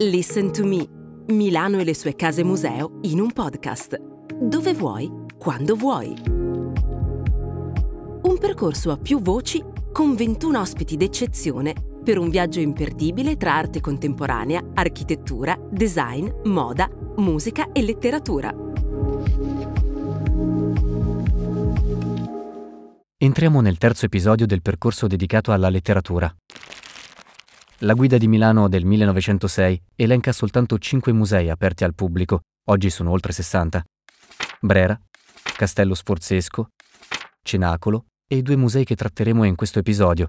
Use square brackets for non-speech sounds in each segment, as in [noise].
Listen to Me, Milano e le sue case museo in un podcast. Dove vuoi, quando vuoi. Un percorso a più voci con 21 ospiti d'eccezione per un viaggio imperdibile tra arte contemporanea, architettura, design, moda, musica e letteratura. Entriamo nel terzo episodio del percorso dedicato alla letteratura. La guida di Milano del 1906 elenca soltanto 5 musei aperti al pubblico, oggi sono oltre 60. Brera, Castello Sforzesco, Cenacolo e i due musei che tratteremo in questo episodio,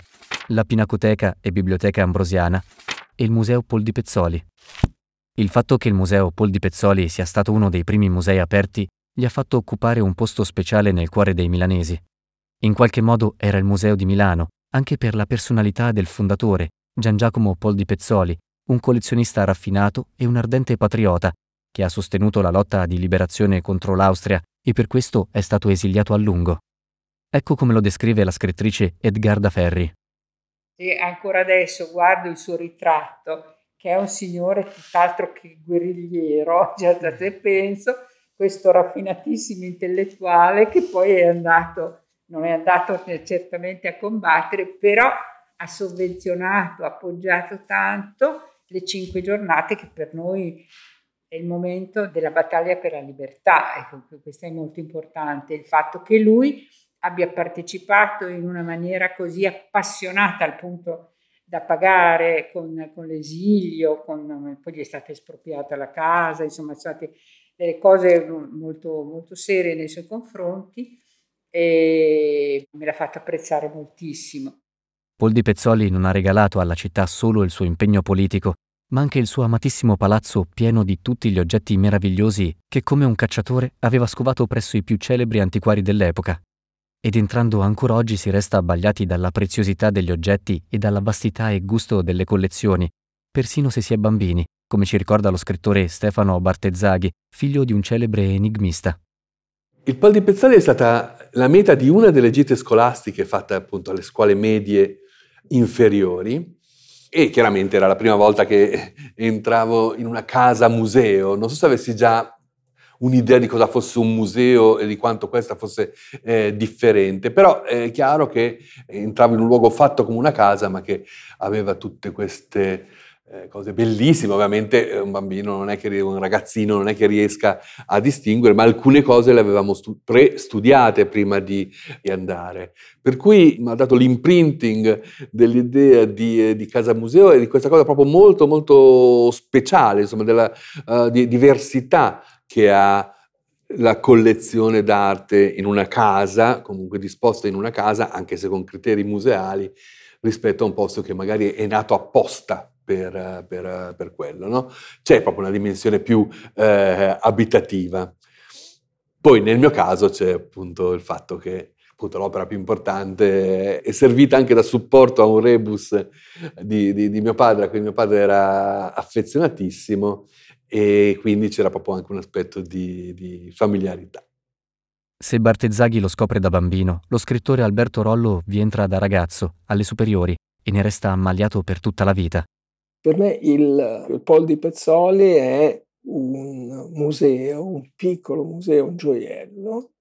la Pinacoteca e Biblioteca Ambrosiana e il Museo Pol di Pezzoli. Il fatto che il Museo Pol di Pezzoli sia stato uno dei primi musei aperti gli ha fatto occupare un posto speciale nel cuore dei milanesi. In qualche modo era il Museo di Milano, anche per la personalità del fondatore, Gian Giacomo Pol di Pezzoli, un collezionista raffinato e un ardente patriota, che ha sostenuto la lotta di liberazione contro l'Austria e per questo è stato esiliato a lungo. Ecco come lo descrive la scrittrice Edgarda Ferri. E ancora adesso guardo il suo ritratto, che è un signore tutt'altro che guerrigliero, [laughs] già da te penso, questo raffinatissimo intellettuale che poi è andato, non è andato certamente a combattere, però ha sovvenzionato, appoggiato tanto le cinque giornate che per noi è il momento della battaglia per la libertà. Ecco, questo è molto importante, il fatto che lui abbia partecipato in una maniera così appassionata al punto da pagare con, con l'esilio, con, poi gli è stata espropriata la casa, insomma, sono state delle cose molto, molto serie nei suoi confronti e me l'ha fatto apprezzare moltissimo. Pol di Pezzoli non ha regalato alla città solo il suo impegno politico, ma anche il suo amatissimo palazzo pieno di tutti gli oggetti meravigliosi che come un cacciatore aveva scovato presso i più celebri antiquari dell'epoca. Ed entrando ancora oggi si resta abbagliati dalla preziosità degli oggetti e dalla vastità e gusto delle collezioni, persino se si è bambini, come ci ricorda lo scrittore Stefano Bartezzaghi, figlio di un celebre enigmista. Il Pol di Pezzoli è stata la meta di una delle gite scolastiche fatte appunto alle scuole medie inferiori e chiaramente era la prima volta che entravo in una casa museo. Non so se avessi già un'idea di cosa fosse un museo e di quanto questa fosse eh, differente, però è chiaro che entravo in un luogo fatto come una casa, ma che aveva tutte queste eh, cose bellissime, ovviamente eh, un bambino non è che un ragazzino non è che riesca a distinguere, ma alcune cose le avevamo stu- pre-studiate prima di, di, andare. Per cui mi ha dato l'imprinting dell'idea di, di, casa museo e di questa cosa proprio molto molto speciale, insomma, della uh, di diversità che ha la collezione d'arte in una casa, comunque disposta in una casa, anche se con criteri museali, rispetto a un posto che magari è nato apposta per, per, per quello. No? C'è proprio una dimensione più eh, abitativa. Poi nel mio caso c'è appunto il fatto che appunto, l'opera più importante è servita anche da supporto a un rebus di, di, di mio padre, a cui mio padre era affezionatissimo e quindi c'era proprio anche un aspetto di, di familiarità. Se Bartezzaghi lo scopre da bambino, lo scrittore Alberto Rollo vi entra da ragazzo, alle superiori, e ne resta ammaliato per tutta la vita. Per me il, il Pol di Pezzoli è un museo, un piccolo museo, un gioiello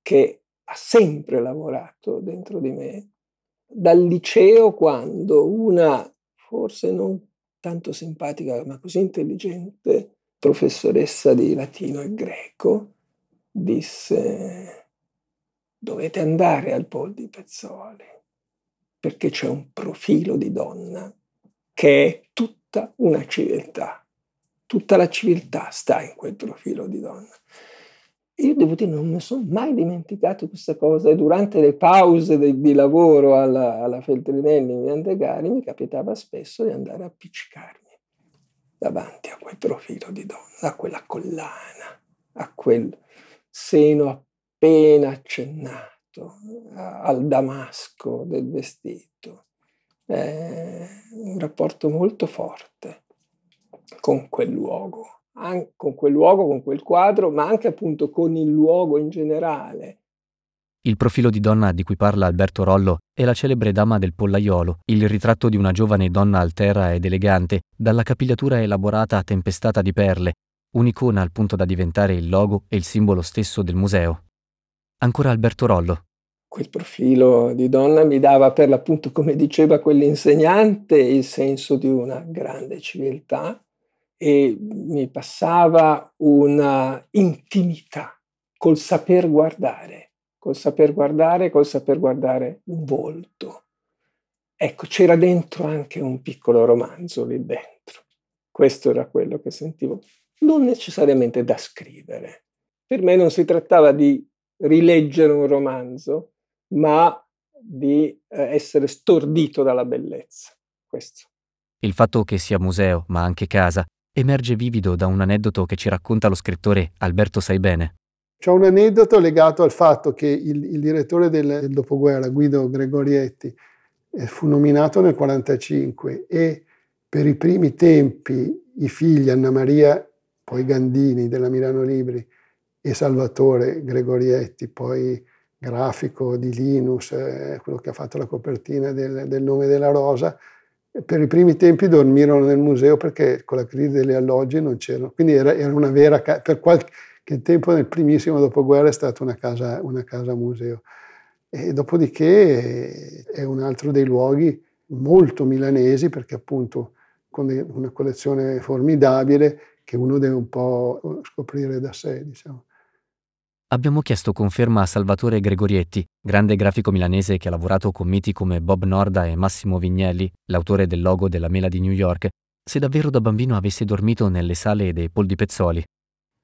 che ha sempre lavorato dentro di me. Dal liceo quando una, forse non tanto simpatica ma così intelligente, professoressa di latino e greco, disse dovete andare al Pol di Pezzoli perché c'è un profilo di donna che è tutta una civiltà. Tutta la civiltà sta in quel profilo di donna. Io devo dire, non mi sono mai dimenticato questa cosa e durante le pause di, di lavoro alla, alla Feltrinelli in Viandegari mi capitava spesso di andare a appiccicarmi davanti a quel profilo di donna, a quella collana, a quel seno appena accennato, al damasco del vestito eh, un rapporto molto forte con quel luogo, con quel luogo, con quel quadro, ma anche appunto con il luogo in generale. Il profilo di donna di cui parla Alberto Rollo è la celebre Dama del Pollaiolo, il ritratto di una giovane donna altera ed elegante, dalla capigliatura elaborata a tempestata di perle, un'icona al punto da diventare il logo e il simbolo stesso del museo. Ancora Alberto Rollo. Quel profilo di donna mi dava per l'appunto, come diceva quell'insegnante, il senso di una grande civiltà e mi passava una intimità col saper guardare, col saper guardare, col saper guardare un volto. Ecco, c'era dentro anche un piccolo romanzo lì dentro. Questo era quello che sentivo non necessariamente da scrivere. Per me non si trattava di rileggere un romanzo, ma di eh, essere stordito dalla bellezza. Questo. Il fatto che sia museo, ma anche casa, emerge vivido da un aneddoto che ci racconta lo scrittore Alberto Saibene. C'è un aneddoto legato al fatto che il, il direttore del, del, dopoguerra, Guido Gregorietti, eh, fu nominato nel 1945 e per i primi tempi i figli Anna Maria poi Gandini della Milano Libri e Salvatore Gregorietti, poi grafico di Linus, eh, quello che ha fatto la copertina del, del, nome della rosa, per i primi tempi dormirono nel museo perché con la crisi degli alloggi non c'erano. Quindi era, era una vera casa, per qualche tempo nel primissimo dopoguerra è stata una casa, una casa museo. E dopodiché è un altro dei luoghi molto milanesi perché appunto con una collezione formidabile che uno deve un po' scoprire da sé, diciamo. Abbiamo chiesto conferma a Salvatore Gregorietti, grande grafico milanese che ha lavorato con miti come Bob Norda e Massimo Vignelli, l'autore del logo della mela di New York, se davvero da bambino avesse dormito nelle sale dei Pol di Pezzoli.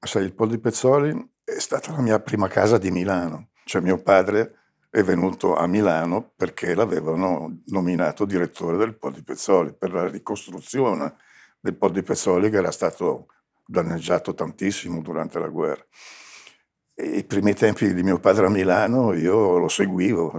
Sai, il Pol di Pezzoli è stata la mia prima casa di Milano. Cioè mio padre è venuto a Milano perché l'avevano nominato direttore del Pol di Pezzoli per la ricostruzione del Po di Pezzoli che era stato danneggiato tantissimo durante la guerra. I primi tempi di mio padre a Milano io lo seguivo,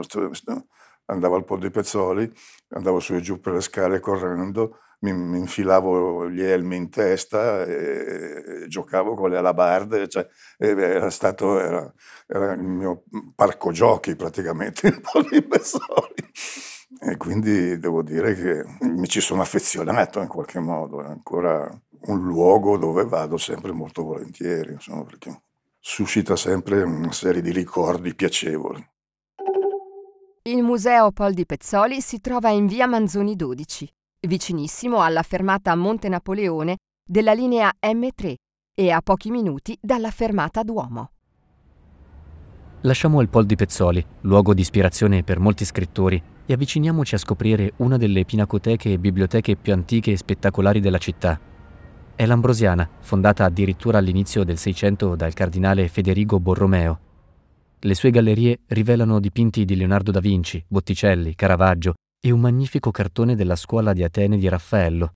andavo al Po di Pezzoli, andavo su e giù per le scale correndo, mi, mi infilavo gli elmi in testa e, e giocavo con le alabarde, cioè, era stato era, era il mio parco giochi praticamente [laughs] il Po di Pezzoli. E quindi devo dire che mi ci sono affezionato in qualche modo, è ancora un luogo dove vado sempre molto volentieri, insomma, perché suscita sempre una serie di ricordi piacevoli. Il Museo Pol di Pezzoli si trova in via Manzoni 12, vicinissimo alla fermata Monte Napoleone della linea M3 e a pochi minuti dalla fermata Duomo. Lasciamo il Pol di Pezzoli, luogo di ispirazione per molti scrittori, e avviciniamoci a scoprire una delle pinacoteche e biblioteche più antiche e spettacolari della città. È l'Ambrosiana, fondata addirittura all'inizio del Seicento dal cardinale Federigo Borromeo. Le sue gallerie rivelano dipinti di Leonardo da Vinci, Botticelli, Caravaggio e un magnifico cartone della scuola di Atene di Raffaello.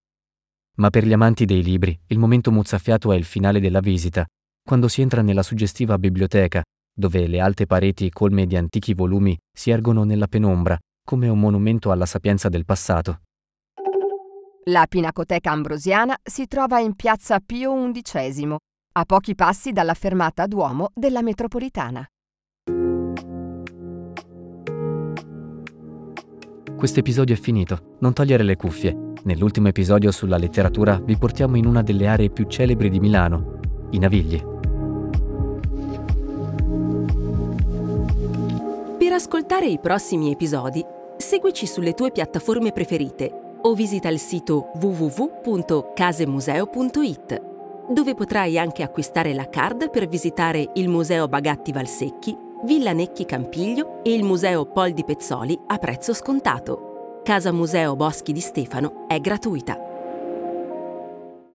Ma per gli amanti dei libri, il momento mozzafiato è il finale della visita, quando si entra nella suggestiva biblioteca, dove le alte pareti colme di antichi volumi si ergono nella penombra, come un monumento alla sapienza del passato. La Pinacoteca Ambrosiana si trova in piazza Pio XI, a pochi passi dalla fermata Duomo della metropolitana. Questo episodio è finito, non togliere le cuffie. Nell'ultimo episodio sulla letteratura vi portiamo in una delle aree più celebri di Milano, i Navigli. Per ascoltare i prossimi episodi, seguici sulle tue piattaforme preferite o visita il sito www.casemuseo.it, dove potrai anche acquistare la card per visitare il Museo Bagatti Valsecchi, Villa Necchi Campiglio e il Museo Pol di Pezzoli a prezzo scontato. Casa Museo Boschi di Stefano è gratuita.